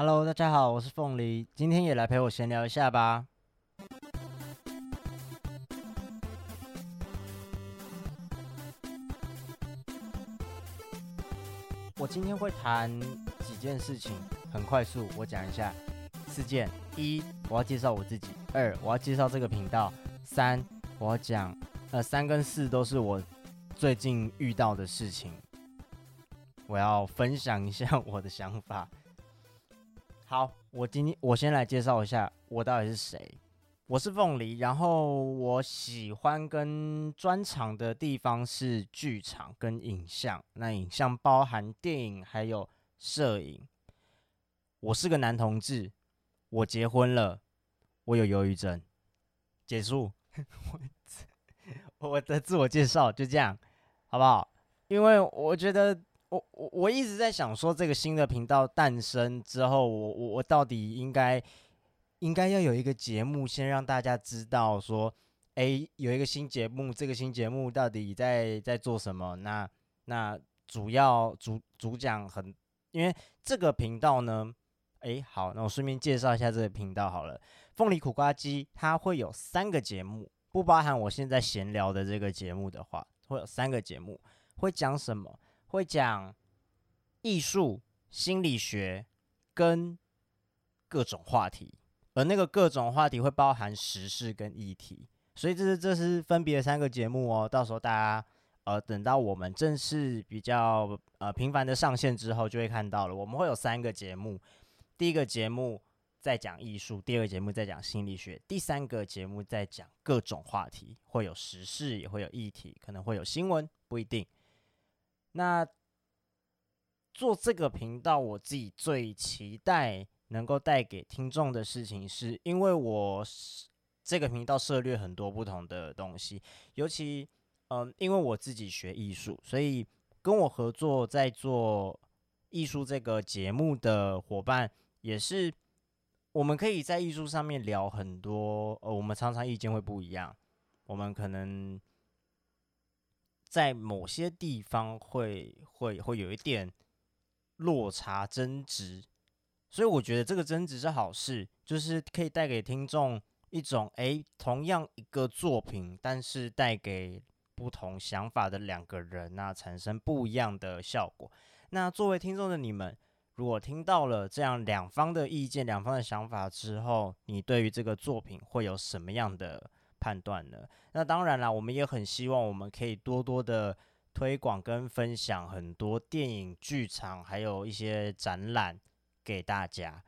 Hello，大家好，我是凤梨，今天也来陪我闲聊一下吧。我今天会谈几件事情，很快速，我讲一下。四件：一，我要介绍我自己；二，我要介绍这个频道；三，我要讲，呃，三跟四都是我最近遇到的事情，我要分享一下我的想法。好，我今天我先来介绍一下我到底是谁。我是凤梨，然后我喜欢跟专长的地方是剧场跟影像。那影像包含电影还有摄影。我是个男同志，我结婚了，我有忧郁症。结束，我 我的自我介绍就这样，好不好？因为我觉得。我我我一直在想说，这个新的频道诞生之后，我我我到底应该应该要有一个节目，先让大家知道说，哎，有一个新节目，这个新节目到底在在做什么？那那主要主主讲很，因为这个频道呢，哎，好，那我顺便介绍一下这个频道好了。凤梨苦瓜鸡它会有三个节目，不包含我现在闲聊的这个节目的话，会有三个节目，会讲什么？会讲艺术、心理学跟各种话题，而那个各种话题会包含时事跟议题，所以这是这是分别三个节目哦。到时候大家呃等到我们正式比较呃频繁的上线之后，就会看到了。我们会有三个节目，第一个节目在讲艺术，第二个节目在讲心理学，第三个节目在讲各种话题，会有时事，也会有议题，可能会有新闻，不一定。那做这个频道，我自己最期待能够带给听众的事情，是因为我这个频道涉猎很多不同的东西，尤其嗯，因为我自己学艺术，所以跟我合作在做艺术这个节目的伙伴，也是我们可以在艺术上面聊很多，呃，我们常常意见会不一样，我们可能。在某些地方会会会有一点落差争执，所以我觉得这个争执是好事，就是可以带给听众一种诶，同样一个作品，但是带给不同想法的两个人那产生不一样的效果。那作为听众的你们，如果听到了这样两方的意见、两方的想法之后，你对于这个作品会有什么样的？判断了，那当然了，我们也很希望我们可以多多的推广跟分享很多电影剧场，还有一些展览给大家。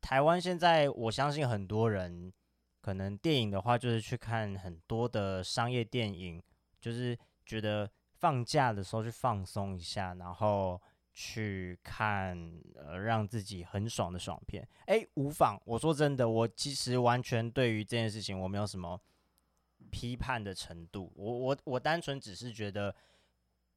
台湾现在，我相信很多人可能电影的话，就是去看很多的商业电影，就是觉得放假的时候去放松一下，然后。去看呃让自己很爽的爽片，哎，无妨。我说真的，我其实完全对于这件事情我没有什么批判的程度。我我我单纯只是觉得，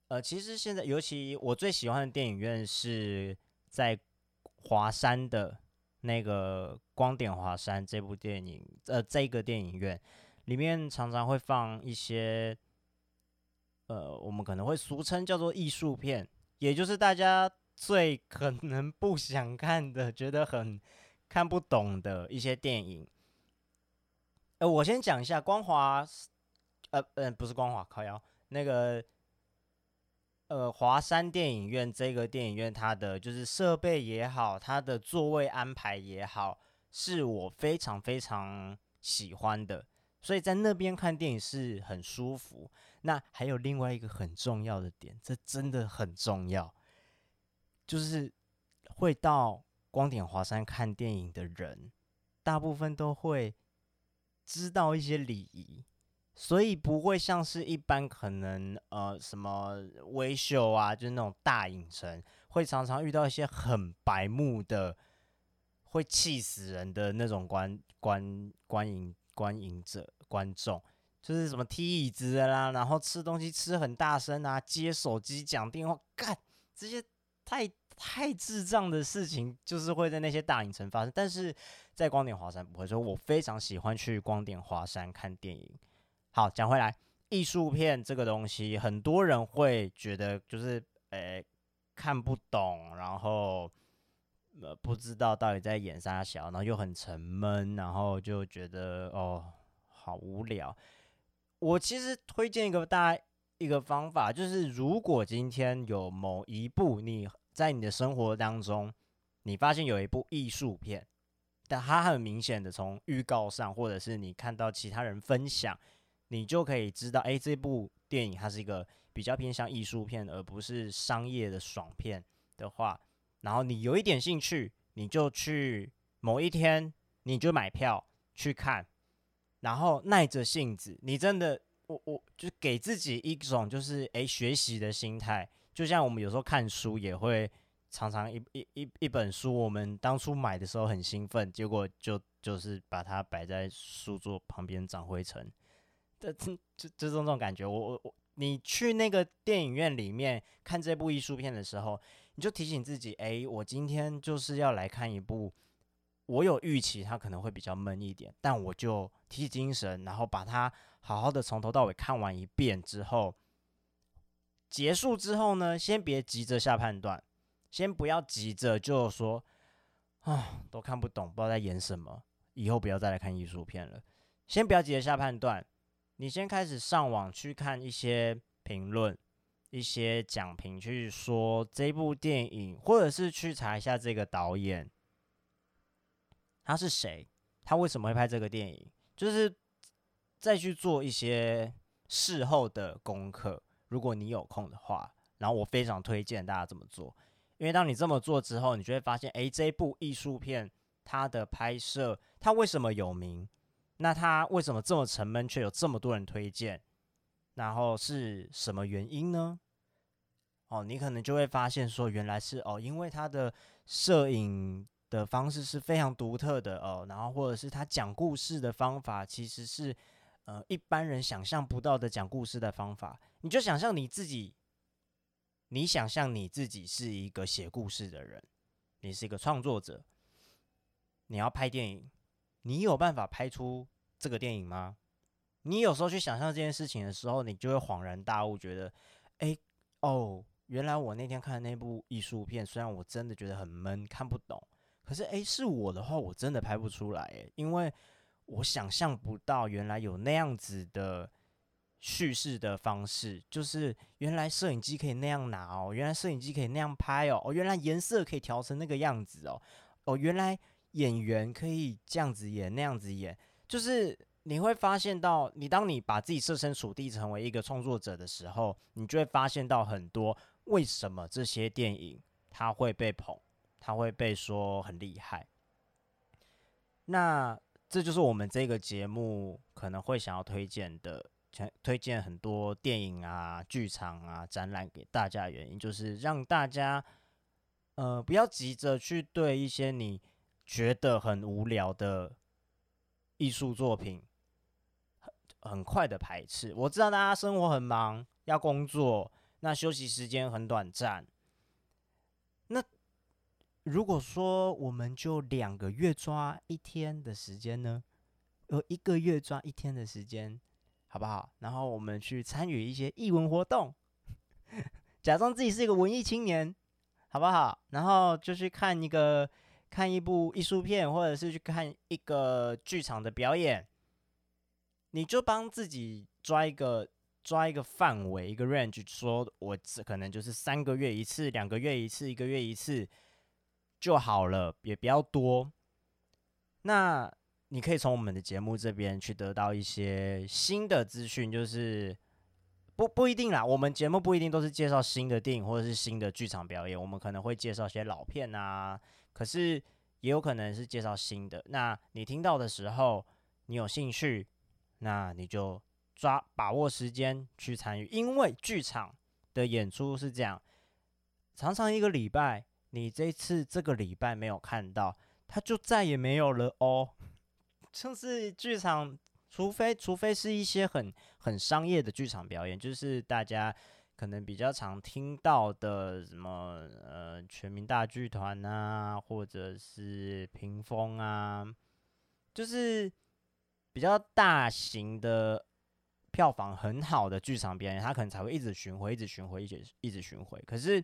呃，其实现在尤其我最喜欢的电影院是在华山的那个光点华山这部电影，呃，这个电影院里面常常会放一些，呃，我们可能会俗称叫做艺术片。也就是大家最可能不想看的，觉得很看不懂的一些电影。呃，我先讲一下光华，呃，嗯，不是光华，靠腰那个，呃，华山电影院这个电影院，它的就是设备也好，它的座位安排也好，是我非常非常喜欢的。所以在那边看电影是很舒服。那还有另外一个很重要的点，这真的很重要，就是会到光点华山看电影的人，大部分都会知道一些礼仪，所以不会像是一般可能呃什么微秀啊，就是那种大影城，会常常遇到一些很白目的，会气死人的那种观观观影。观影者、观众就是什么踢椅子啦，然后吃东西吃很大声啊，接手机讲电话，干这些太太智障的事情，就是会在那些大影城发生。但是在光点华山不会，所以我非常喜欢去光点华山看电影。好，讲回来，艺术片这个东西，很多人会觉得就是呃看不懂，然后呃不知道到底在演啥小，然后又很沉闷，然后就觉得哦好无聊。我其实推荐一个大家一个方法，就是如果今天有某一部你在你的生活当中，你发现有一部艺术片，但它很明显的从预告上，或者是你看到其他人分享，你就可以知道，哎，这部电影它是一个比较偏向艺术片，而不是商业的爽片的话，然后你有一点兴趣，你就去某一天你就买票去看。然后耐着性子，你真的，我我就给自己一种就是诶学习的心态，就像我们有时候看书也会常常一一一一本书，我们当初买的时候很兴奋，结果就就是把它摆在书桌旁边长灰尘，这这这这种感觉。我我我，你去那个电影院里面看这部艺术片的时候，你就提醒自己，诶，我今天就是要来看一部。我有预期，它可能会比较闷一点，但我就提起精神，然后把它好好的从头到尾看完一遍之后，结束之后呢，先别急着下判断，先不要急着就说啊，都看不懂，不知道在演什么，以后不要再来看艺术片了。先不要急着下判断，你先开始上网去看一些评论、一些讲评，去说这部电影，或者是去查一下这个导演。他是谁？他为什么会拍这个电影？就是再去做一些事后的功课。如果你有空的话，然后我非常推荐大家这么做，因为当你这么做之后，你就会发现，诶，这部艺术片它的拍摄，它为什么有名？那它为什么这么沉闷，却有这么多人推荐？然后是什么原因呢？哦，你可能就会发现说，原来是哦，因为它的摄影。的方式是非常独特的哦，然后或者是他讲故事的方法，其实是呃一般人想象不到的讲故事的方法。你就想象你自己，你想象你自己是一个写故事的人，你是一个创作者，你要拍电影，你有办法拍出这个电影吗？你有时候去想象这件事情的时候，你就会恍然大悟，觉得，哎，哦，原来我那天看的那部艺术片，虽然我真的觉得很闷，看不懂。可是，诶，是我的话，我真的拍不出来，诶，因为我想象不到原来有那样子的叙事的方式，就是原来摄影机可以那样拿哦，原来摄影机可以那样拍哦，哦，原来颜色可以调成那个样子哦，哦，原来演员可以这样子演那样子演，就是你会发现到，你当你把自己设身处地成为一个创作者的时候，你就会发现到很多为什么这些电影它会被捧。他会被说很厉害，那这就是我们这个节目可能会想要推荐的，推荐很多电影啊、剧场啊、展览给大家原因，就是让大家呃不要急着去对一些你觉得很无聊的艺术作品很快的排斥。我知道大家生活很忙，要工作，那休息时间很短暂，如果说我们就两个月抓一天的时间呢，呃，一个月抓一天的时间，好不好？然后我们去参与一些艺文活动，假装自己是一个文艺青年，好不好？然后就去看一个看一部艺术片，或者是去看一个剧场的表演，你就帮自己抓一个抓一个范围，一个 range，说我可能就是三个月一次，两个月一次，一个月一次。就好了，也比较多。那你可以从我们的节目这边去得到一些新的资讯，就是不不一定啦。我们节目不一定都是介绍新的电影或者是新的剧场表演，我们可能会介绍些老片啊。可是也有可能是介绍新的。那你听到的时候，你有兴趣，那你就抓把握时间去参与，因为剧场的演出是这样，常常一个礼拜。你这次这个礼拜没有看到，他就再也没有了哦。就是剧场，除非除非是一些很很商业的剧场表演，就是大家可能比较常听到的什么呃全民大剧团啊，或者是屏风啊，就是比较大型的票房很好的剧场表演，他可能才会一直巡回，一直巡回，一直一直巡回。可是。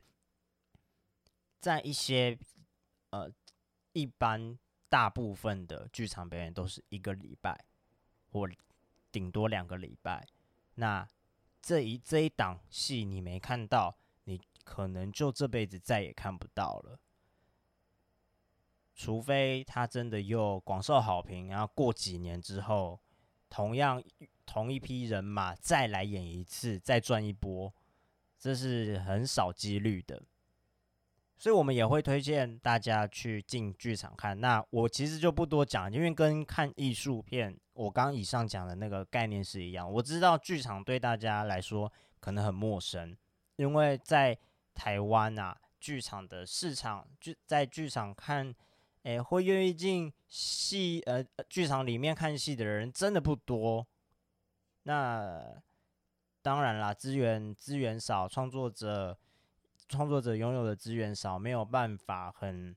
在一些呃一般大部分的剧场表演都是一个礼拜，或顶多两个礼拜。那这一这一档戏你没看到，你可能就这辈子再也看不到了。除非他真的又广受好评，然后过几年之后，同样同一批人马再来演一次，再赚一波，这是很少几率的。所以我们也会推荐大家去进剧场看。那我其实就不多讲，因为跟看艺术片，我刚以上讲的那个概念是一样。我知道剧场对大家来说可能很陌生，因为在台湾啊，剧场的市场，剧在剧场看。诶，会愿意进戏呃剧场里面看戏的人真的不多。那当然啦，资源资源少，创作者创作者拥有的资源少，没有办法很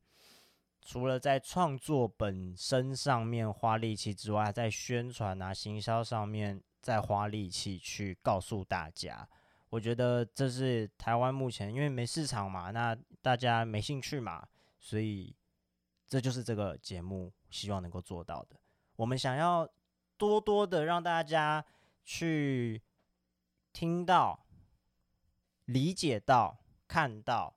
除了在创作本身上面花力气之外，在宣传啊、行销上面再花力气去告诉大家。我觉得这是台湾目前因为没市场嘛，那大家没兴趣嘛，所以。这就是这个节目希望能够做到的。我们想要多多的让大家去听到、理解到、看到、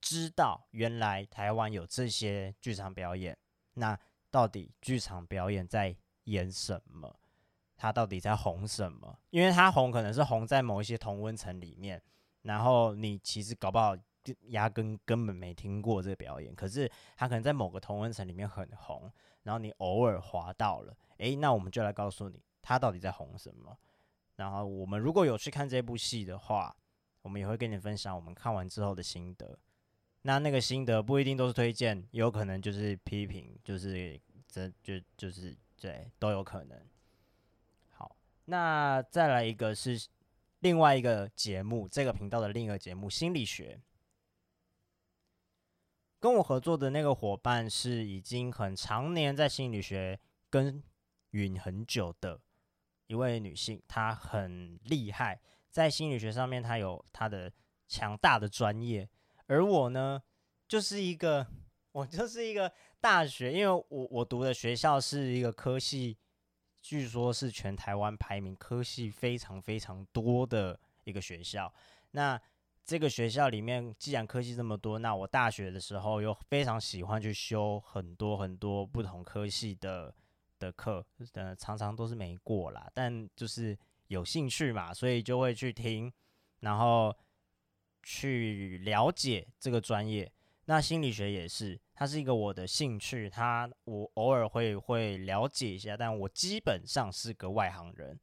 知道，原来台湾有这些剧场表演。那到底剧场表演在演什么？它到底在红什么？因为它红可能是红在某一些同温层里面，然后你其实搞不好。压根根本没听过这个表演，可是他可能在某个同温层里面很红，然后你偶尔滑到了，诶，那我们就来告诉你他到底在红什么。然后我们如果有去看这部戏的话，我们也会跟你分享我们看完之后的心得。那那个心得不一定都是推荐，有可能就是批评，就是这就就是对都有可能。好，那再来一个是另外一个节目，这个频道的另一个节目心理学。跟我合作的那个伙伴是已经很常年在心理学耕耘很久的一位女性，她很厉害，在心理学上面她有她的强大的专业，而我呢，就是一个我就是一个大学，因为我我读的学校是一个科系，据说是全台湾排名科系非常非常多的一个学校，那。这个学校里面，既然科系这么多，那我大学的时候又非常喜欢去修很多很多不同科系的的课，呃，常常都是没过啦，但就是有兴趣嘛，所以就会去听，然后去了解这个专业。那心理学也是，它是一个我的兴趣，它我偶尔会会了解一下，但我基本上是个外行人。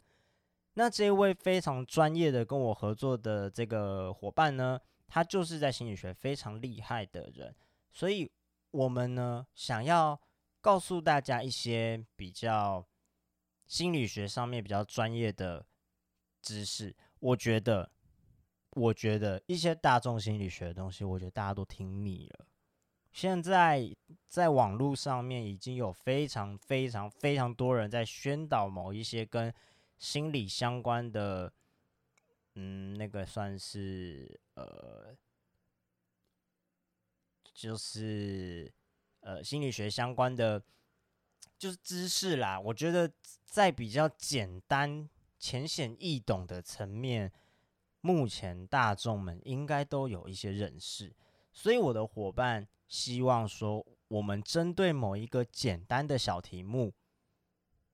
那这位非常专业的跟我合作的这个伙伴呢，他就是在心理学非常厉害的人，所以我们呢想要告诉大家一些比较心理学上面比较专业的知识。我觉得，我觉得一些大众心理学的东西，我觉得大家都听腻了。现在在网络上面已经有非常非常非常多人在宣导某一些跟心理相关的，嗯，那个算是呃，就是呃心理学相关的，就是知识啦。我觉得在比较简单、浅显易懂的层面，目前大众们应该都有一些认识。所以我的伙伴希望说，我们针对某一个简单的小题目，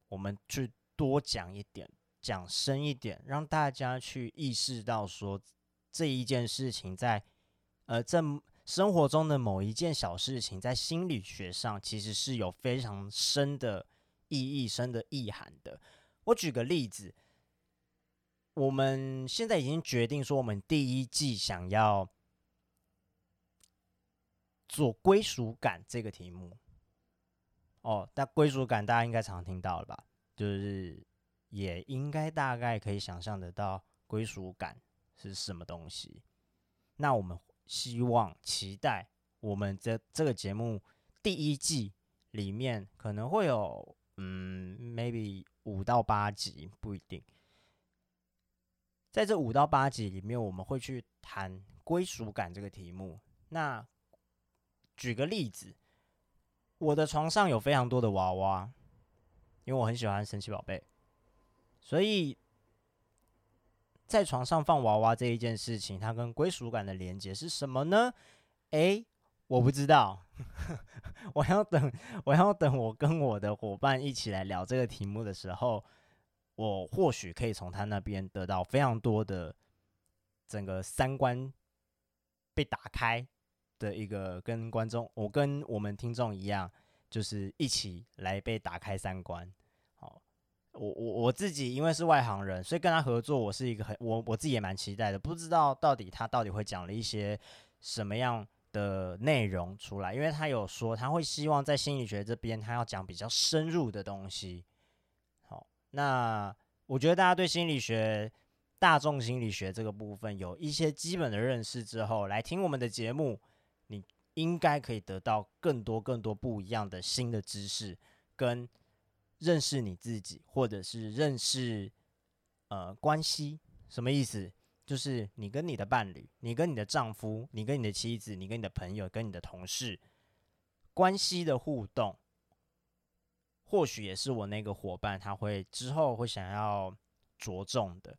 我们去。多讲一点，讲深一点，让大家去意识到说这一件事情在呃在生活中的某一件小事情，在心理学上其实是有非常深的意义、深的意涵的。我举个例子，我们现在已经决定说，我们第一季想要做归属感这个题目。哦，但归属感大家应该常听到了吧？就是也应该大概可以想象得到归属感是什么东西。那我们希望期待我们这这个节目第一季里面可能会有嗯，maybe 五到八集不一定。在这五到八集里面，我们会去谈归属感这个题目。那举个例子，我的床上有非常多的娃娃，因为我很喜欢神奇宝贝，所以在床上放娃娃这一件事情，它跟归属感的连接是什么呢？诶，我不知道，我要等，我要等我跟我的伙伴一起来聊这个题目的时候，我或许可以从他那边得到非常多的整个三观被打开。的一个跟观众，我跟我们听众一样，就是一起来被打开三观。好，我我我自己因为是外行人，所以跟他合作，我是一个很我我自己也蛮期待的。不知道到底他到底会讲了一些什么样的内容出来，因为他有说他会希望在心理学这边，他要讲比较深入的东西。那我觉得大家对心理学、大众心理学这个部分有一些基本的认识之后，来听我们的节目。你应该可以得到更多更多不一样的新的知识，跟认识你自己，或者是认识呃关系，什么意思？就是你跟你的伴侣，你跟你的丈夫，你跟你的妻子，你跟你的朋友，跟你的同事关系的互动，或许也是我那个伙伴他会之后会想要着重的。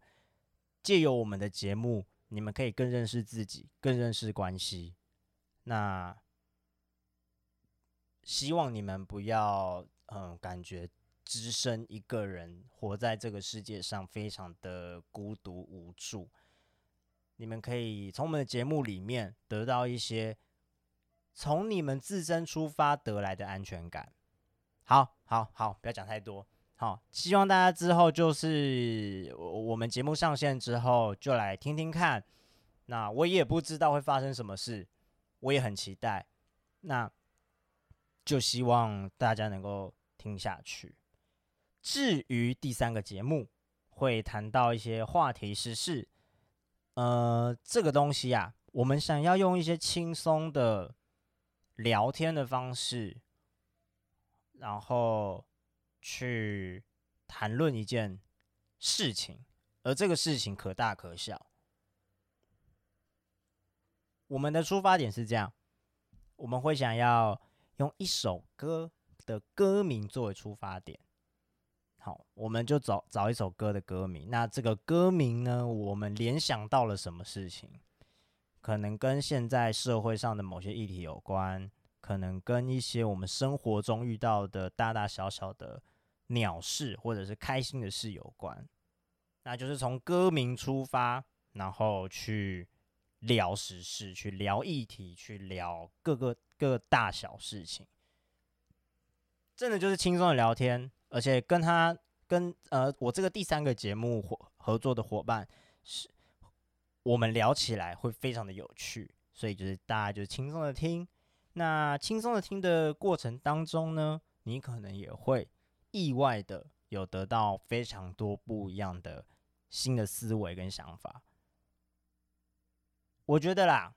借由我们的节目，你们可以更认识自己，更认识关系。那希望你们不要，嗯，感觉只身一个人活在这个世界上，非常的孤独无助。你们可以从我们的节目里面得到一些从你们自身出发得来的安全感。好，好，好，不要讲太多。好，希望大家之后就是我们节目上线之后，就来听听看。那我也不知道会发生什么事。我也很期待，那就希望大家能够听下去。至于第三个节目，会谈到一些话题时事，呃，这个东西啊，我们想要用一些轻松的聊天的方式，然后去谈论一件事情，而这个事情可大可小。我们的出发点是这样，我们会想要用一首歌的歌名作为出发点。好，我们就找找一首歌的歌名。那这个歌名呢，我们联想到了什么事情？可能跟现在社会上的某些议题有关，可能跟一些我们生活中遇到的大大小小的鸟事或者是开心的事有关。那就是从歌名出发，然后去。聊时事，去聊议题，去聊各个各大小事情，真的就是轻松的聊天。而且跟他跟呃我这个第三个节目合合作的伙伴，是我们聊起来会非常的有趣。所以就是大家就是轻松的听。那轻松的听的过程当中呢，你可能也会意外的有得到非常多不一样的新的思维跟想法。我觉得啦，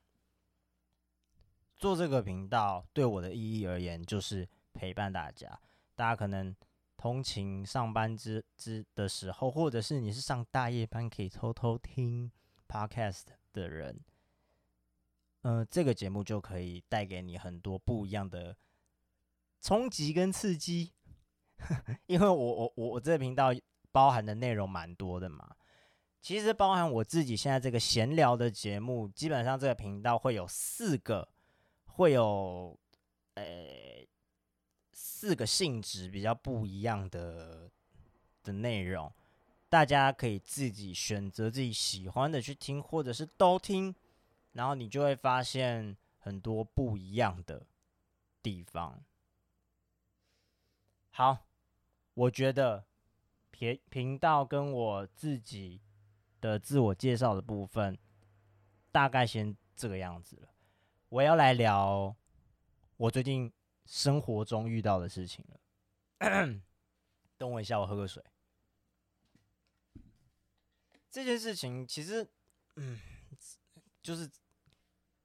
做这个频道对我的意义而言，就是陪伴大家。大家可能通勤上班之之的时候，或者是你是上大夜班可以偷偷听 podcast 的人，嗯，这个节目就可以带给你很多不一样的冲击跟刺激。因为我我我我这个频道包含的内容蛮多的嘛。其实包含我自己现在这个闲聊的节目，基本上这个频道会有四个，会有呃四个性质比较不一样的的内容，大家可以自己选择自己喜欢的去听，或者是都听，然后你就会发现很多不一样的地方。好，我觉得频频道跟我自己。的自我介绍的部分，大概先这个样子了。我要来聊我最近生活中遇到的事情了。等我一下，我喝个水。这件事情其实，嗯，就是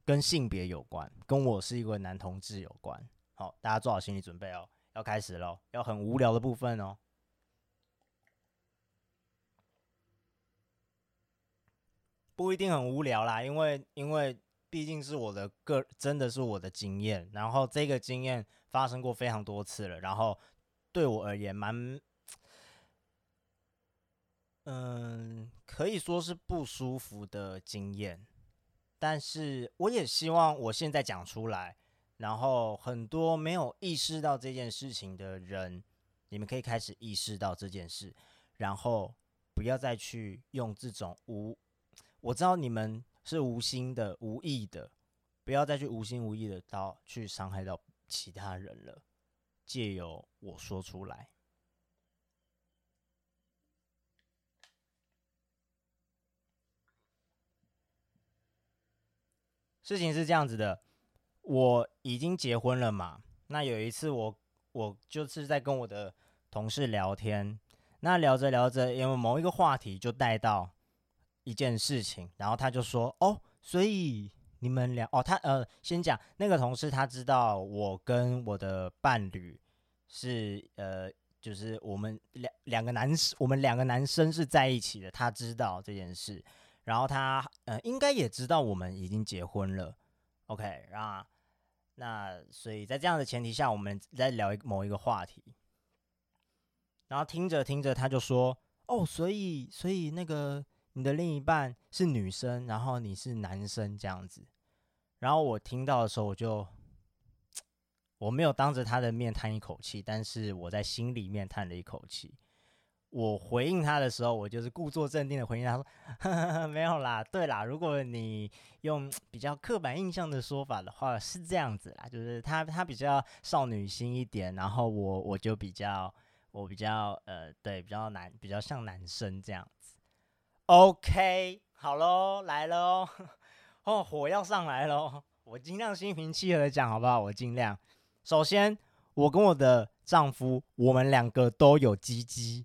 跟性别有关，跟我是一个男同志有关。好，大家做好心理准备哦，要开始喽，要很无聊的部分哦。不一定很无聊啦，因为因为毕竟是我的个，真的是我的经验，然后这个经验发生过非常多次了，然后对我而言蛮，嗯，可以说是不舒服的经验，但是我也希望我现在讲出来，然后很多没有意识到这件事情的人，你们可以开始意识到这件事，然后不要再去用这种无，我知道你们。是无心的、无意的，不要再去无心无意的到去伤害到其他人了。借由我说出来，事情是这样子的，我已经结婚了嘛。那有一次，我我就是在跟我的同事聊天，那聊着聊着，因为某一个话题就带到。一件事情，然后他就说：“哦，所以你们俩哦，他呃，先讲那个同事，他知道我跟我的伴侣是呃，就是我们两两个男，我们两个男生是在一起的，他知道这件事，然后他呃，应该也知道我们已经结婚了。OK，那那所以在这样的前提下，我们在聊一某一个话题，然后听着听着，他就说：哦，所以所以那个。”你的另一半是女生，然后你是男生这样子，然后我听到的时候，我就我没有当着他的面叹一口气，但是我在心里面叹了一口气。我回应他的时候，我就是故作镇定的回应他说：“ 没有啦，对啦，如果你用比较刻板印象的说法的话，是这样子啦，就是他他比较少女心一点，然后我我就比较我比较呃对比较男比较像男生这样。” OK，好喽，来喽，哦，火要上来喽，我尽量心平气和的讲，好不好？我尽量。首先，我跟我的丈夫，我们两个都有鸡鸡。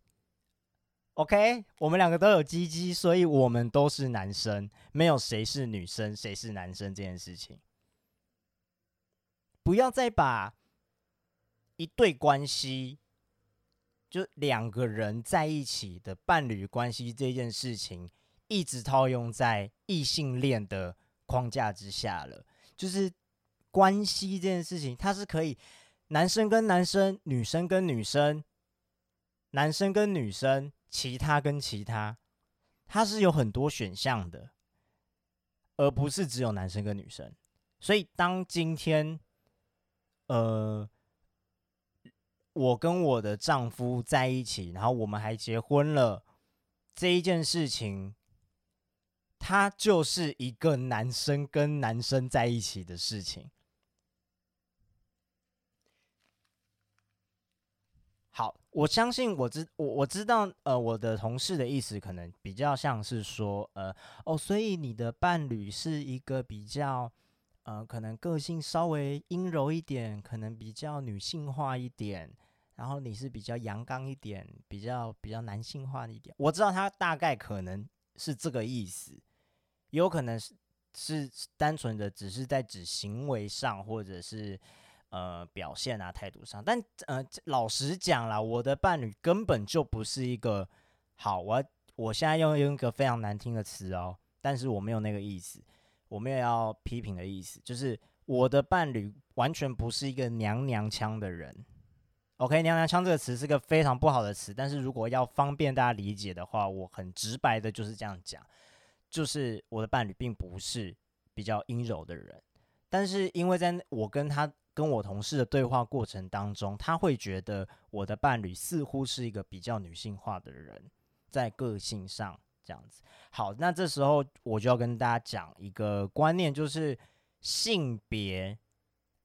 OK，我们两个都有鸡鸡，所以我们都是男生，没有谁是女生，谁是男生这件事情。不要再把一对关系。就两个人在一起的伴侣关系这件事情，一直套用在异性恋的框架之下了。就是关系这件事情，它是可以男生跟男生、女生跟女生、男生跟女生、其他跟其他，它是有很多选项的，而不是只有男生跟女生。所以当今天，呃。我跟我的丈夫在一起，然后我们还结婚了，这一件事情，它就是一个男生跟男生在一起的事情。好，我相信我知我我知道，呃，我的同事的意思可能比较像是说，呃，哦，所以你的伴侣是一个比较，呃，可能个性稍微阴柔一点，可能比较女性化一点。然后你是比较阳刚一点，比较比较男性化一点。我知道他大概可能是这个意思，有可能是是单纯的只是在指行为上，或者是呃表现啊态度上。但呃老实讲啦，我的伴侣根本就不是一个好。我我现在用用一个非常难听的词哦，但是我没有那个意思，我没有要批评的意思，就是我的伴侣完全不是一个娘娘腔的人。OK，娘娘腔这个词是个非常不好的词，但是如果要方便大家理解的话，我很直白的就是这样讲，就是我的伴侣并不是比较阴柔的人，但是因为在我跟他跟我同事的对话过程当中，他会觉得我的伴侣似乎是一个比较女性化的人，在个性上这样子。好，那这时候我就要跟大家讲一个观念，就是性别，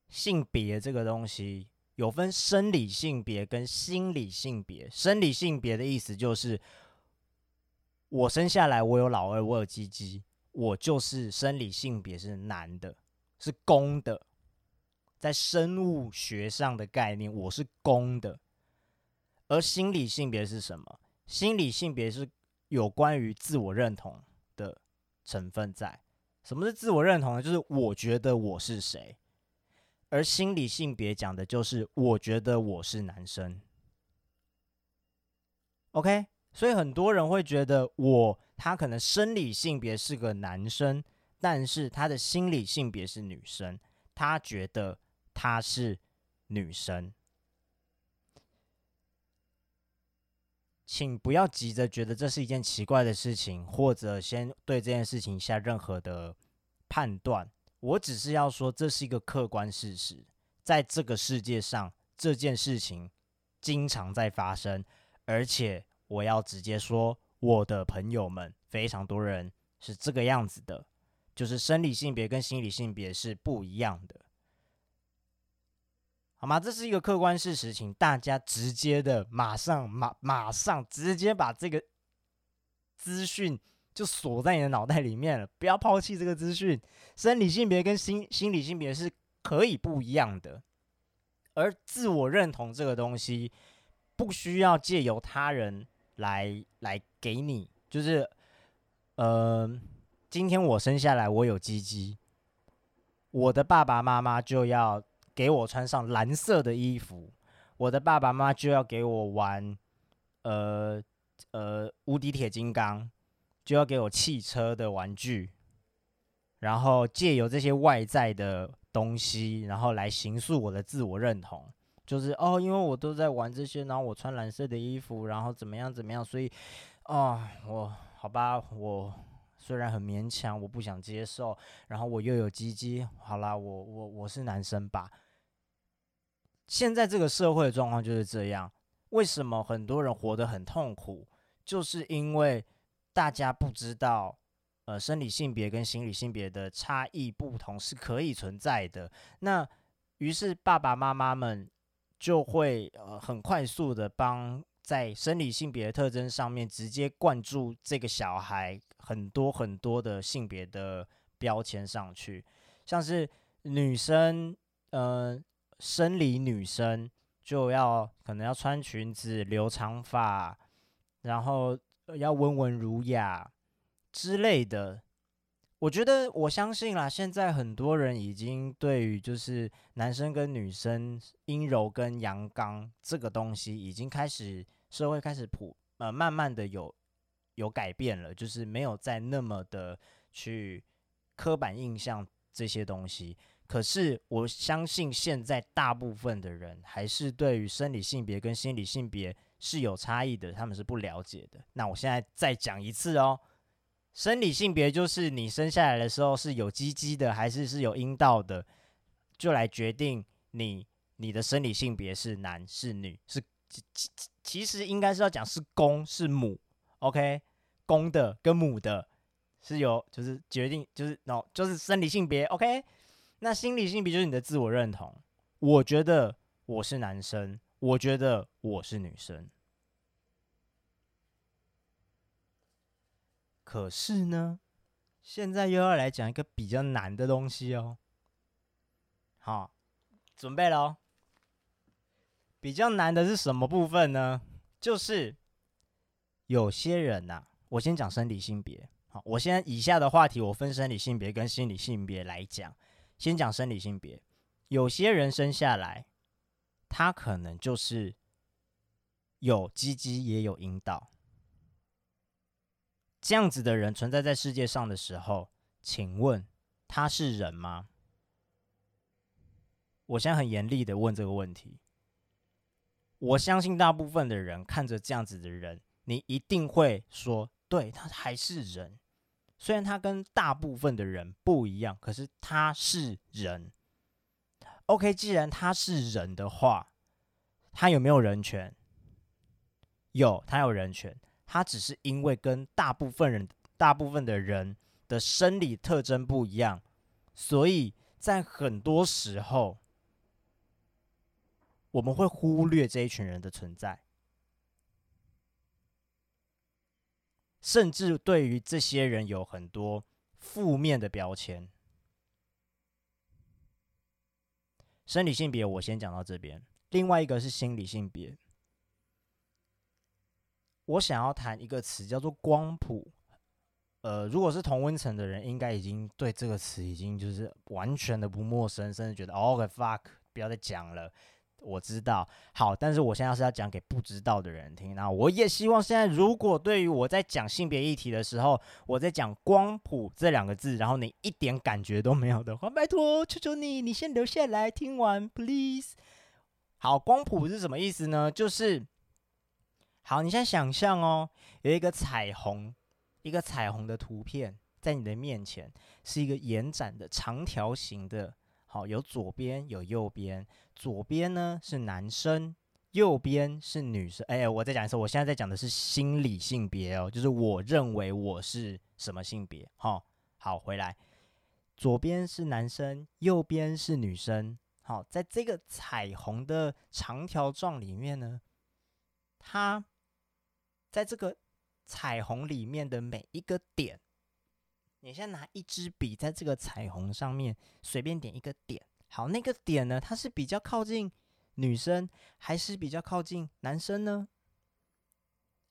性别这个东西。有分生理性别跟心理性别。生理性别的意思就是，我生下来我有老二，我有鸡鸡，我就是生理性别是男的，是公的。在生物学上的概念，我是公的。而心理性别是什么？心理性别是有关于自我认同的成分在。什么是自我认同呢？就是我觉得我是谁。而心理性别讲的就是，我觉得我是男生。OK，所以很多人会觉得我他可能生理性别是个男生，但是他的心理性别是女生，他觉得她是女生。请不要急着觉得这是一件奇怪的事情，或者先对这件事情下任何的判断。我只是要说，这是一个客观事实，在这个世界上，这件事情经常在发生，而且我要直接说，我的朋友们非常多人是这个样子的，就是生理性别跟心理性别是不一样的。好吗？这是一个客观事实，请大家直接的马上马马上直接把这个资讯就锁在你的脑袋里面了，不要抛弃这个资讯。生理性别跟心心理性别是可以不一样的，而自我认同这个东西不需要借由他人来来给你，就是呃，今天我生下来我有鸡鸡，我的爸爸妈妈就要。给我穿上蓝色的衣服，我的爸爸妈妈就要给我玩，呃呃，无敌铁金刚，就要给我汽车的玩具，然后借由这些外在的东西，然后来形塑我的自我认同，就是哦，因为我都在玩这些，然后我穿蓝色的衣服，然后怎么样怎么样，所以，哦，我好吧，我。虽然很勉强，我不想接受，然后我又有鸡鸡，好啦，我我我是男生吧。现在这个社会的状况就是这样。为什么很多人活得很痛苦？就是因为大家不知道，呃，生理性别跟心理性别的差异不同是可以存在的。那于是爸爸妈妈们就会呃很快速的帮。在生理性别的特征上面，直接灌注这个小孩很多很多的性别的标签上去，像是女生，呃，生理女生就要可能要穿裙子、留长发，然后要温文儒雅之类的。我觉得我相信啦，现在很多人已经对于就是男生跟女生阴柔跟阳刚这个东西已经开始社会开始普呃慢慢的有有改变了，就是没有再那么的去刻板印象这些东西。可是我相信现在大部分的人还是对于生理性别跟心理性别是有差异的，他们是不了解的。那我现在再讲一次哦。生理性别就是你生下来的时候是有鸡鸡的还是是有阴道的，就来决定你你的生理性别是男是女是其其其实应该是要讲是公是母，OK，公的跟母的是有就是决定就是 no 就是生理性别 OK，那心理性别就是你的自我认同，我觉得我是男生，我觉得我是女生。可是呢，现在又要来讲一个比较难的东西哦。好，准备喽。比较难的是什么部分呢？就是有些人呐，我先讲生理性别。好，我先以下的话题我分生理性别跟心理性别来讲。先讲生理性别，有些人生下来，他可能就是有鸡鸡也有阴道。这样子的人存在在世界上的时候，请问他是人吗？我现在很严厉的问这个问题。我相信大部分的人看着这样子的人，你一定会说，对他还是人。虽然他跟大部分的人不一样，可是他是人。OK，既然他是人的话，他有没有人权？有，他有人权。他只是因为跟大部分人、大部分的人的生理特征不一样，所以在很多时候，我们会忽略这一群人的存在，甚至对于这些人有很多负面的标签。生理性别我先讲到这边，另外一个是心理性别。我想要谈一个词，叫做光谱。呃，如果是同温层的人，应该已经对这个词已经就是完全的不陌生，甚至觉得 “oh fuck”，不要再讲了。我知道。好，但是我现在是要讲给不知道的人听。那我也希望现在，如果对于我在讲性别议题的时候，我在讲光谱这两个字，然后你一点感觉都没有的话，拜托，求求你，你先留下来听完，please。好，光谱是什么意思呢？就是，好，你现在想象哦，有一个彩虹，一个彩虹的图片在你的面前，是一个延展的长条形的。好，有左边有右边，左边呢是男生，右边是女生。哎，我再讲一次，我现在在讲的是心理性别哦，就是我认为我是什么性别。好，好，回来，左边是男生，右边是女生。好，在这个彩虹的长条状里面呢，它在这个彩虹里面的每一个点。你先拿一支笔，在这个彩虹上面随便点一个点。好，那个点呢，它是比较靠近女生，还是比较靠近男生呢？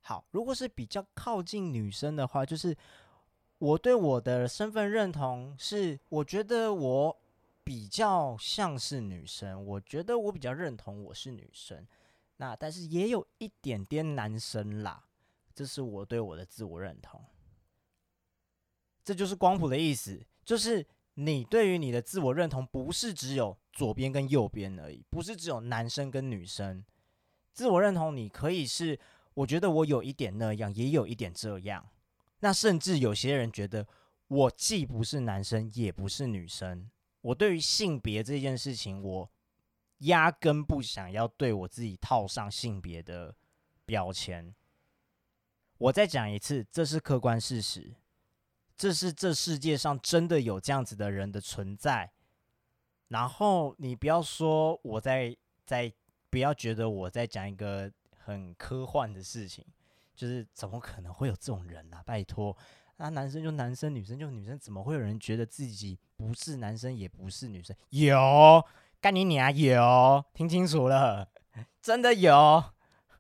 好，如果是比较靠近女生的话，就是我对我的身份认同是，我觉得我比较像是女生，我觉得我比较认同我是女生。那但是也有一点点男生啦，这是我对我的自我认同。这就是光谱的意思，就是你对于你的自我认同不是只有左边跟右边而已，不是只有男生跟女生。自我认同你可以是，我觉得我有一点那样，也有一点这样。那甚至有些人觉得我既不是男生，也不是女生。我对于性别这件事情，我压根不想要对我自己套上性别的标签。我再讲一次，这是客观事实。这是这世界上真的有这样子的人的存在，然后你不要说我在在，不要觉得我在讲一个很科幻的事情，就是怎么可能会有这种人啊？拜托，那男生就男生，女生就女生，怎么会有人觉得自己不是男生也不是女生？有，干你娘有，听清楚了，真的有，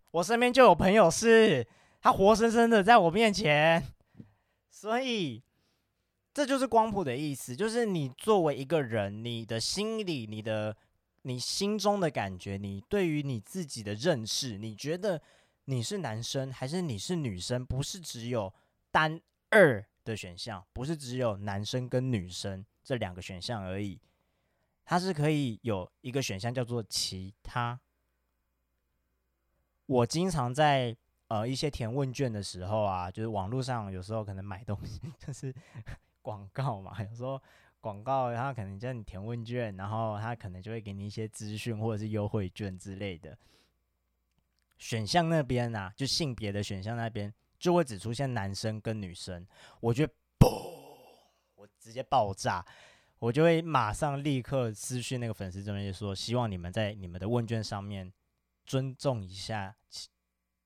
我身边就有朋友是，他活生生的在我面前，所以。这就是光谱的意思，就是你作为一个人，你的心里、你的、你心中的感觉，你对于你自己的认识，你觉得你是男生还是你是女生，不是只有单二的选项，不是只有男生跟女生这两个选项而已，它是可以有一个选项叫做其他。我经常在呃一些填问卷的时候啊，就是网络上有时候可能买东西，就是。广告嘛，有时候广告他可能叫你填问卷，然后他可能就会给你一些资讯或者是优惠券之类的。选项那边啊，就性别的选项那边就会只出现男生跟女生，我觉得嘣，我直接爆炸，我就会马上立刻私讯那个粉丝这边就说，希望你们在你们的问卷上面尊重一下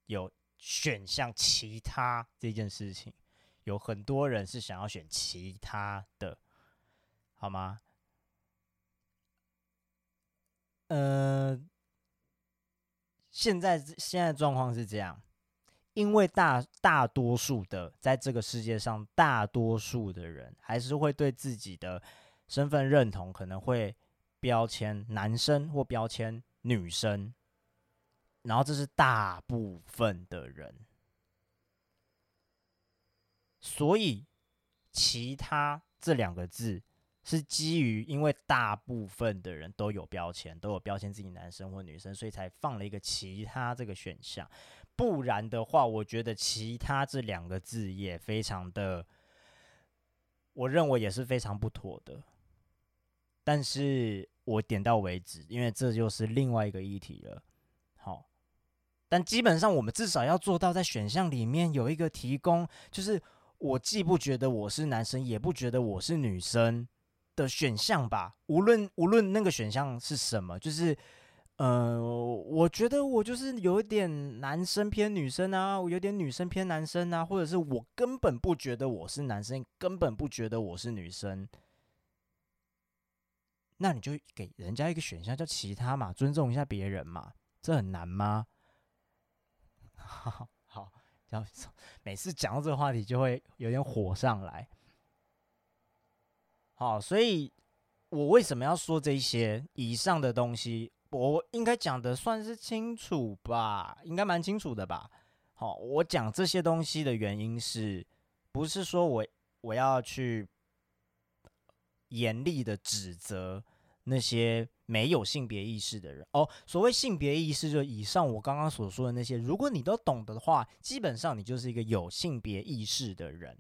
有选项其他这件事情。有很多人是想要选其他的，好吗？呃，现在现在状况是这样，因为大大多数的在这个世界上，大多数的人还是会对自己的身份认同可能会标签男生或标签女生，然后这是大部分的人。所以，其他这两个字是基于，因为大部分的人都有标签，都有标签自己男生或女生，所以才放了一个其他这个选项。不然的话，我觉得其他这两个字也非常的，我认为也是非常不妥的。但是我点到为止，因为这就是另外一个议题了。好，但基本上我们至少要做到在选项里面有一个提供，就是。我既不觉得我是男生，也不觉得我是女生的选项吧。无论无论那个选项是什么，就是，呃，我觉得我就是有一点男生偏女生啊，我有点女生偏男生啊，或者是我根本不觉得我是男生，根本不觉得我是女生。那你就给人家一个选项叫其他嘛，尊重一下别人嘛，这很难吗？好。每次讲到这个话题，就会有点火上来。好，所以我为什么要说这些以上的东西？我应该讲的算是清楚吧，应该蛮清楚的吧。好，我讲这些东西的原因是，不是说我我要去严厉的指责那些没有性别意识的人哦。所谓性别意识，就以上我刚刚所说的那些，如果你都懂得的话，基本上你就是一个有性别意识的人。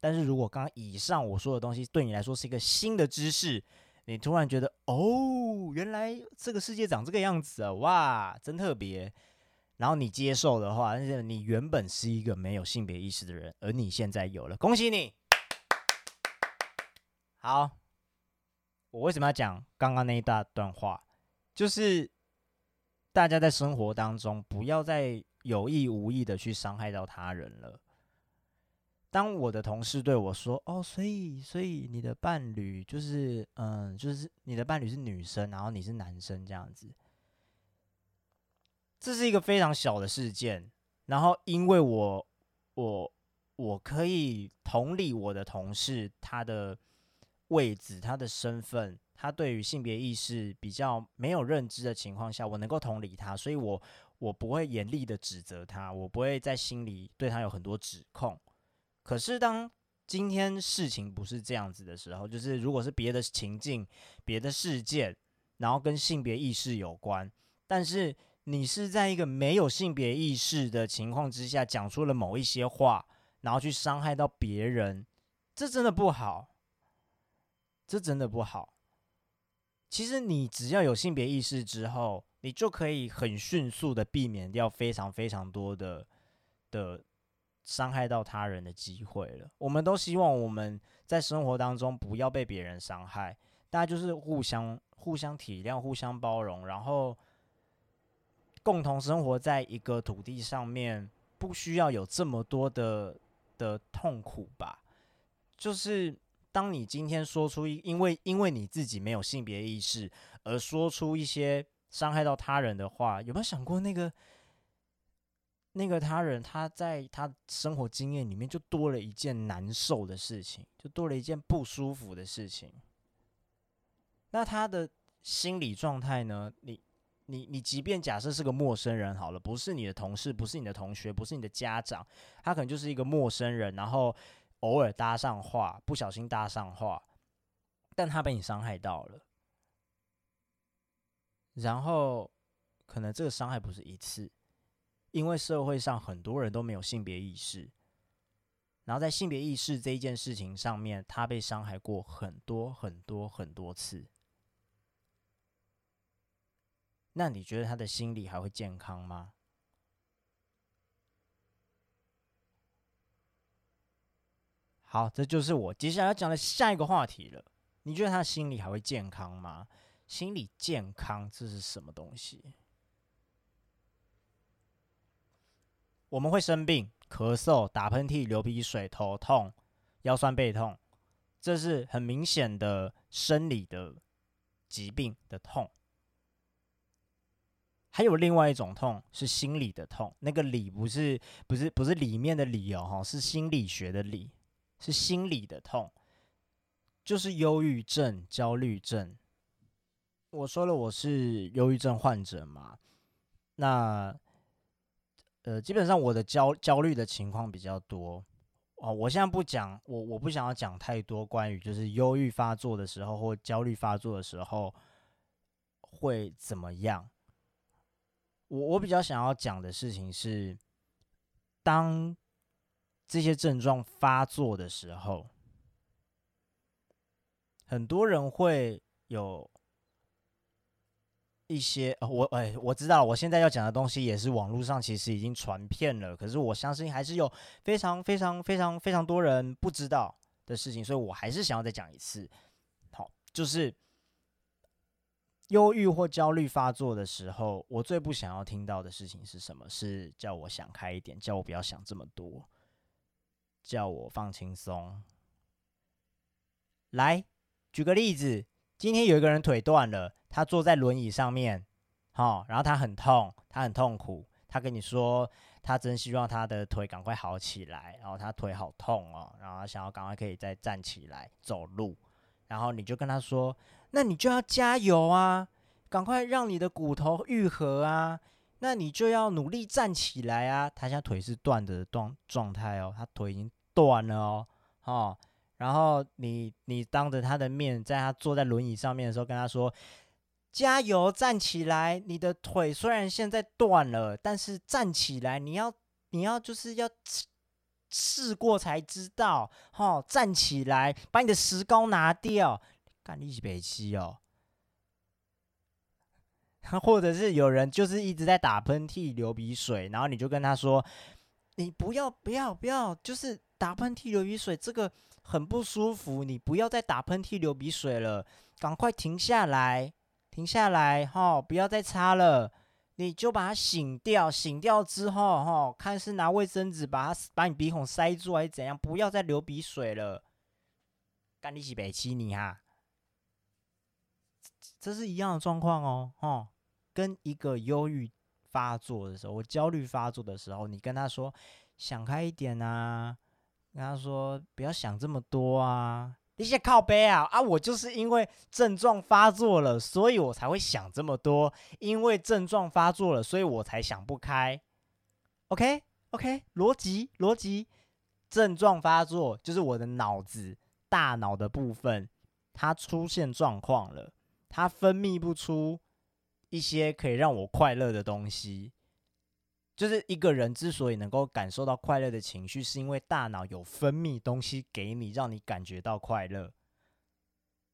但是如果刚刚以上我说的东西对你来说是一个新的知识，你突然觉得哦，原来这个世界长这个样子啊，哇，真特别。然后你接受的话，但是你原本是一个没有性别意识的人，而你现在有了，恭喜你。好，我为什么要讲刚刚那一大段话？就是大家在生活当中不要再有意无意的去伤害到他人了。当我的同事对我说：“哦，所以，所以你的伴侣就是，嗯，就是你的伴侣是女生，然后你是男生这样子。”这是一个非常小的事件，然后因为我我我可以同理我的同事他的位置、他的身份，他对于性别意识比较没有认知的情况下，我能够同理他，所以我我不会严厉的指责他，我不会在心里对他有很多指控。可是当今天事情不是这样子的时候，就是如果是别的情境、别的事件，然后跟性别意识有关，但是。你是在一个没有性别意识的情况之下讲出了某一些话，然后去伤害到别人，这真的不好，这真的不好。其实你只要有性别意识之后，你就可以很迅速的避免掉非常非常多的的伤害到他人的机会了。我们都希望我们在生活当中不要被别人伤害，大家就是互相互相体谅、互相包容，然后。共同生活在一个土地上面，不需要有这么多的的痛苦吧？就是当你今天说出因为因为你自己没有性别意识而说出一些伤害到他人的话，有没有想过那个那个他人他在他生活经验里面就多了一件难受的事情，就多了一件不舒服的事情？那他的心理状态呢？你？你你即便假设是个陌生人好了，不是你的同事，不是你的同学，不是你的家长，他可能就是一个陌生人，然后偶尔搭上话，不小心搭上话，但他被你伤害到了，然后可能这个伤害不是一次，因为社会上很多人都没有性别意识，然后在性别意识这一件事情上面，他被伤害过很多很多很多次。那你觉得他的心理还会健康吗？好，这就是我接下来要讲的下一个话题了。你觉得他心理还会健康吗？心理健康这是什么东西？我们会生病、咳嗽、打喷嚏、流鼻水、头痛、腰酸背痛，这是很明显的生理的疾病的痛。还有另外一种痛是心理的痛，那个理不是不是不是里面的理哦，哈，是心理学的理，是心理的痛，就是忧郁症、焦虑症。我说了我是忧郁症患者嘛，那呃，基本上我的焦焦虑的情况比较多哦。我现在不讲，我我不想要讲太多关于就是忧郁发作的时候或焦虑发作的时候会怎么样。我我比较想要讲的事情是，当这些症状发作的时候，很多人会有一些我哎，我知道我现在要讲的东西也是网络上其实已经传遍了，可是我相信还是有非常非常非常非常多人不知道的事情，所以我还是想要再讲一次。好，就是。忧郁或焦虑发作的时候，我最不想要听到的事情是什么？是叫我想开一点，叫我不要想这么多，叫我放轻松。来，举个例子，今天有一个人腿断了，他坐在轮椅上面，好，然后他很痛，他很痛苦，他跟你说，他真希望他的腿赶快好起来，然后他腿好痛哦，然后他想要赶快可以再站起来走路，然后你就跟他说。那你就要加油啊！赶快让你的骨头愈合啊！那你就要努力站起来啊！他现在腿是断的状状态哦，他腿已经断了哦，哦，然后你你当着他的面，在他坐在轮椅上面的时候，跟他说：“加油，站起来！你的腿虽然现在断了，但是站起来，你要你要就是要试过才知道，哈！站起来，把你的石膏拿掉，干你北七哦。” 或者是有人就是一直在打喷嚏、流鼻水，然后你就跟他说：“你不要、不要、不要，就是打喷嚏、流鼻水，这个很不舒服，你不要再打喷嚏、流鼻水了，赶快停下来，停下来，哈，不要再擦了，你就把它醒掉，醒掉之后，哈，看是拿卫生纸把它把你鼻孔塞住还是怎样，不要再流鼻水了。干你是北七你哈，这是一样的状况哦，哈。”跟一个忧郁发作的时候，我焦虑发作的时候，你跟他说想开一点啊，跟他说不要想这么多啊，你些靠背啊啊！我就是因为症状发作了，所以我才会想这么多，因为症状发作了，所以我才想不开。OK OK，逻辑逻辑，症状发作就是我的脑子大脑的部分它出现状况了，它分泌不出。一些可以让我快乐的东西，就是一个人之所以能够感受到快乐的情绪，是因为大脑有分泌东西给你，让你感觉到快乐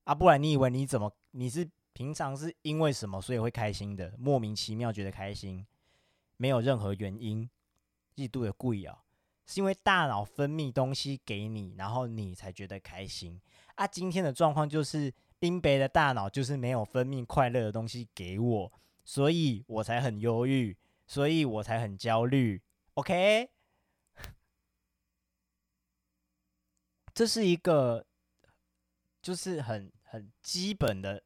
啊！不然你以为你怎么你是平常是因为什么所以会开心的？莫名其妙觉得开心，没有任何原因，嫉妒的贵啊，是因为大脑分泌东西给你，然后你才觉得开心啊！今天的状况就是。冰北的大脑就是没有分泌快乐的东西给我，所以我才很忧郁，所以我才很焦虑。OK，这是一个就是很很基本的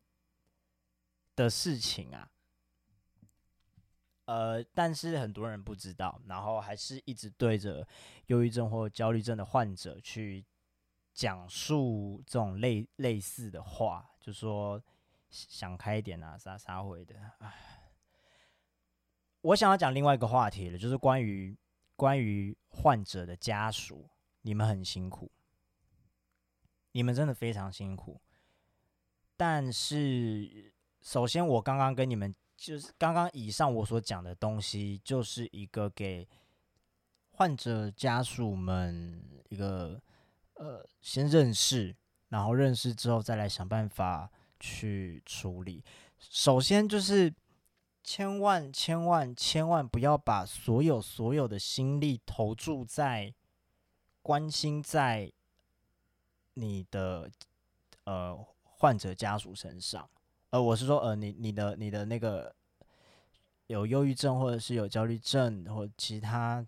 的事情啊。呃，但是很多人不知道，然后还是一直对着忧郁症或焦虑症的患者去。讲述这种类类似的话，就说想开一点啊，啥啥回的。我想要讲另外一个话题了，就是关于关于患者的家属，你们很辛苦，你们真的非常辛苦。但是，首先我刚刚跟你们，就是刚刚以上我所讲的东西，就是一个给患者家属们一个。呃，先认识，然后认识之后再来想办法去处理。首先就是千万千万千万不要把所有所有的心力投注在关心在你的呃患者家属身上。呃，我是说，呃，你你的你的那个有忧郁症或者是有焦虑症或其他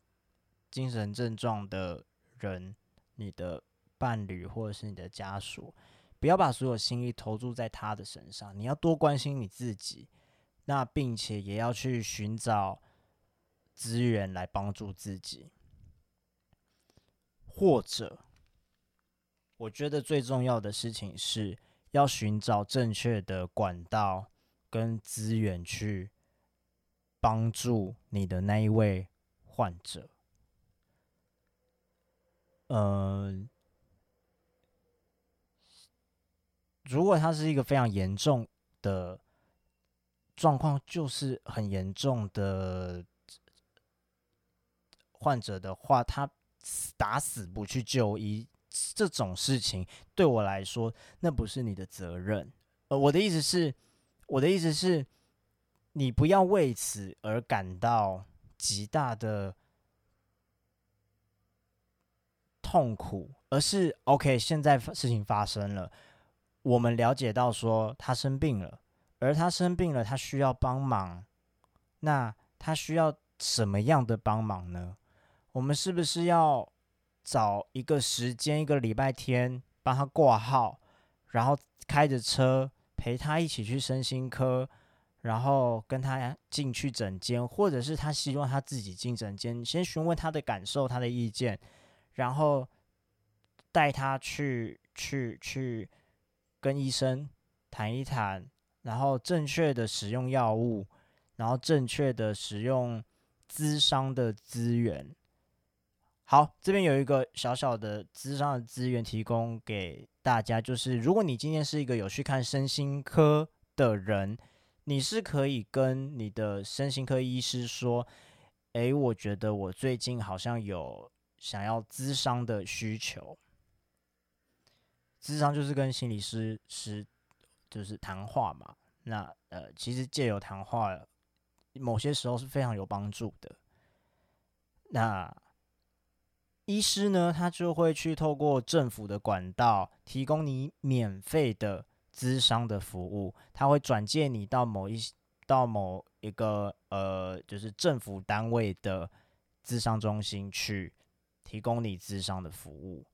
精神症状的人，你的。伴侣或者是你的家属，不要把所有心力投注在他的身上。你要多关心你自己，那并且也要去寻找资源来帮助自己。或者，我觉得最重要的事情是要寻找正确的管道跟资源去帮助你的那一位患者。嗯。如果他是一个非常严重的状况，就是很严重的患者的话，他打死不去就医，这种事情对我来说，那不是你的责任。呃，我的意思是，我的意思是，你不要为此而感到极大的痛苦，而是 OK，现在事情发生了。我们了解到说他生病了，而他生病了，他需要帮忙。那他需要什么样的帮忙呢？我们是不是要找一个时间，一个礼拜天帮他挂号，然后开着车陪他一起去身心科，然后跟他进去诊间，或者是他希望他自己进诊间，先询问他的感受、他的意见，然后带他去去去。跟医生谈一谈，然后正确的使用药物，然后正确的使用资商的资源。好，这边有一个小小的资商的资源提供给大家，就是如果你今天是一个有去看身心科的人，你是可以跟你的身心科医师说，诶，我觉得我最近好像有想要咨商的需求。智商就是跟心理师师就是谈话嘛，那呃，其实借由谈话，某些时候是非常有帮助的。那医师呢，他就会去透过政府的管道，提供你免费的咨商的服务，他会转介你到某一到某一个呃，就是政府单位的咨商中心去提供你咨商的服务。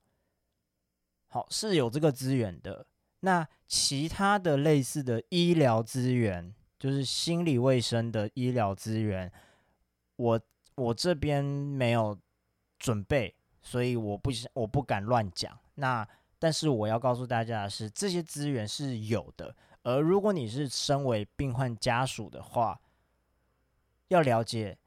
好，是有这个资源的。那其他的类似的医疗资源，就是心理卫生的医疗资源，我我这边没有准备，所以我不想我不敢乱讲。那但是我要告诉大家的是，这些资源是有的。而如果你是身为病患家属的话，要了解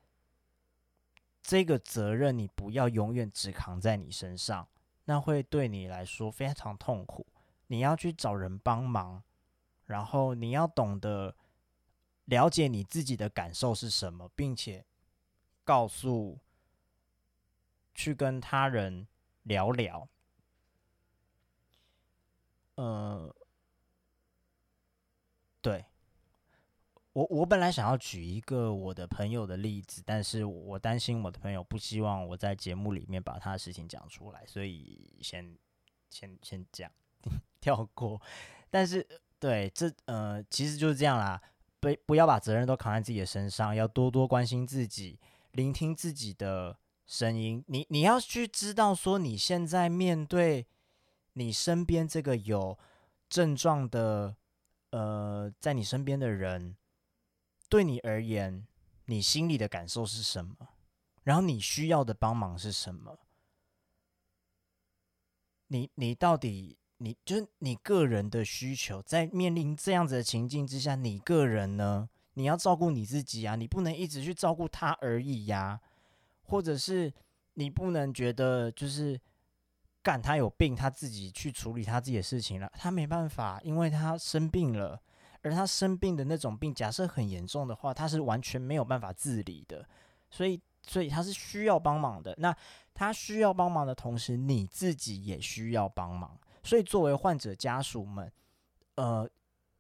这个责任，你不要永远只扛在你身上。那会对你来说非常痛苦，你要去找人帮忙，然后你要懂得了解你自己的感受是什么，并且告诉去跟他人聊聊。呃，对。我我本来想要举一个我的朋友的例子，但是我担心我的朋友不希望我在节目里面把他的事情讲出来，所以先先先讲 跳过。但是对这呃其实就是这样啦，不不要把责任都扛在自己的身上，要多多关心自己，聆听自己的声音。你你要去知道说你现在面对你身边这个有症状的呃在你身边的人。对你而言，你心里的感受是什么？然后你需要的帮忙是什么？你你到底你就是你个人的需求，在面临这样子的情境之下，你个人呢？你要照顾你自己啊，你不能一直去照顾他而已呀。或者是你不能觉得就是干他有病，他自己去处理他自己的事情了，他没办法，因为他生病了。而他生病的那种病，假设很严重的话，他是完全没有办法自理的，所以，所以他是需要帮忙的。那他需要帮忙的同时，你自己也需要帮忙。所以，作为患者家属们，呃，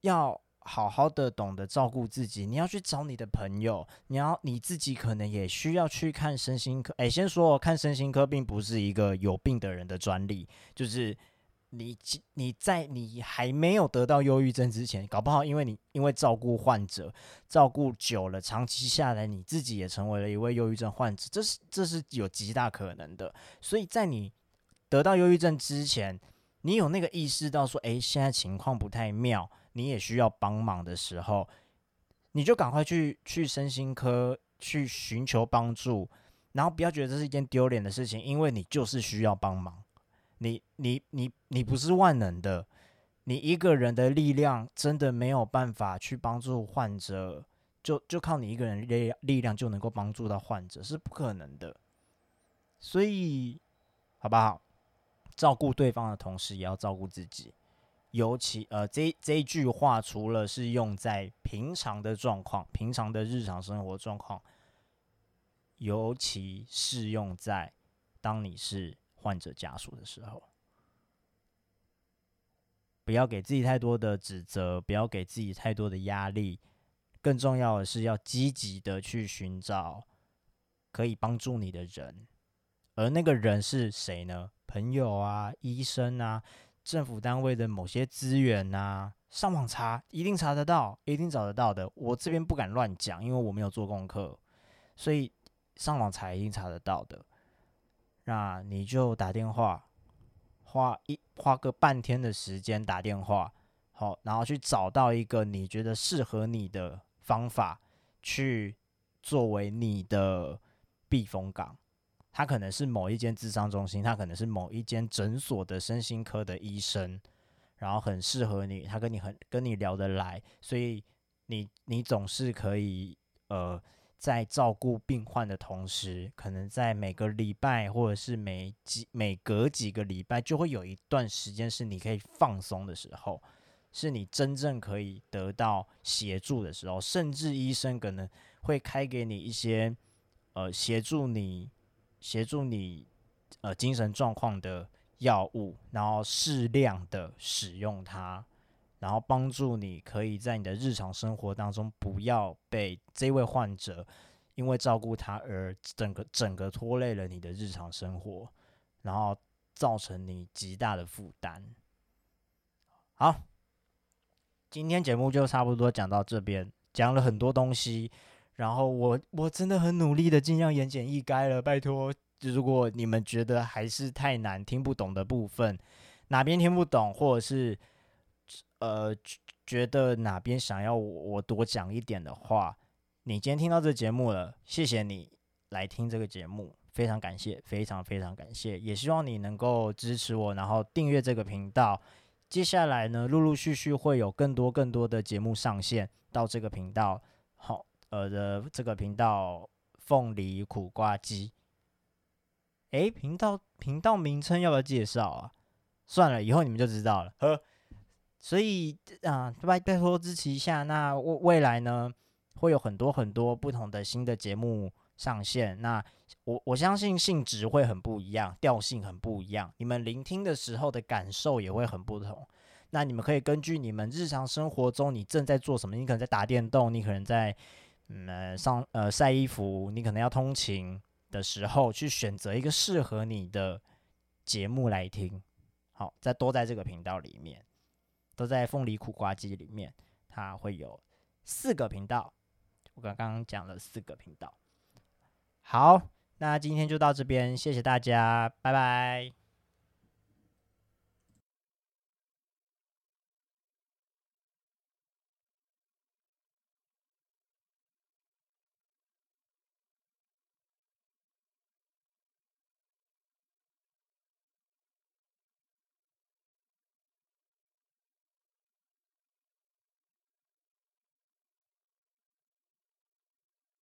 要好好的懂得照顾自己。你要去找你的朋友，你要你自己可能也需要去看身心科。诶，先说，看身心科并不是一个有病的人的专利，就是。你你在你还没有得到忧郁症之前，搞不好因为你因为照顾患者照顾久了，长期下来你自己也成为了一位忧郁症患者，这是这是有极大可能的。所以在你得到忧郁症之前，你有那个意识到说，诶，现在情况不太妙，你也需要帮忙的时候，你就赶快去去身心科去寻求帮助，然后不要觉得这是一件丢脸的事情，因为你就是需要帮忙。你你你你不是万能的，你一个人的力量真的没有办法去帮助患者，就就靠你一个人力力量就能够帮助到患者是不可能的。所以，好不好？照顾对方的同时，也要照顾自己。尤其呃，这这一句话，除了是用在平常的状况、平常的日常生活状况，尤其适用在当你是。患者家属的时候，不要给自己太多的指责，不要给自己太多的压力。更重要的是，要积极的去寻找可以帮助你的人。而那个人是谁呢？朋友啊，医生啊，政府单位的某些资源啊，上网查一定查得到，一定找得到的。我这边不敢乱讲，因为我没有做功课，所以上网查一定查得到的。那你就打电话，花一花个半天的时间打电话，好，然后去找到一个你觉得适合你的方法，去作为你的避风港。他可能是某一间智商中心，他可能是某一间诊所的身心科的医生，然后很适合你，他跟你很跟你聊得来，所以你你总是可以呃。在照顾病患的同时，可能在每个礼拜或者是每几每隔几个礼拜，就会有一段时间是你可以放松的时候，是你真正可以得到协助的时候，甚至医生可能会开给你一些呃协助你协助你呃精神状况的药物，然后适量的使用它。然后帮助你可以在你的日常生活当中不要被这位患者因为照顾他而整个整个拖累了你的日常生活，然后造成你极大的负担。好，今天节目就差不多讲到这边，讲了很多东西，然后我我真的很努力的尽量言简意赅了，拜托，如果你们觉得还是太难听不懂的部分，哪边听不懂或者是。呃，觉得哪边想要我多讲一点的话，你今天听到这节目了，谢谢你来听这个节目，非常感谢，非常非常感谢，也希望你能够支持我，然后订阅这个频道。接下来呢，陆陆续续会有更多更多的节目上线到这个频道，好，呃的这个频道凤梨苦瓜鸡。诶，频道频道名称要不要介绍啊？算了，以后你们就知道了。呵。所以啊，拜拜托支持一下。那未未来呢，会有很多很多不同的新的节目上线。那我我相信性质会很不一样，调性很不一样，你们聆听的时候的感受也会很不同。那你们可以根据你们日常生活中你正在做什么，你可能在打电动，你可能在嗯上呃晒衣服，你可能要通勤的时候，去选择一个适合你的节目来听。好，再多在这个频道里面。都在凤梨苦瓜机里面，它会有四个频道。我刚刚讲了四个频道。好，那今天就到这边，谢谢大家，拜拜。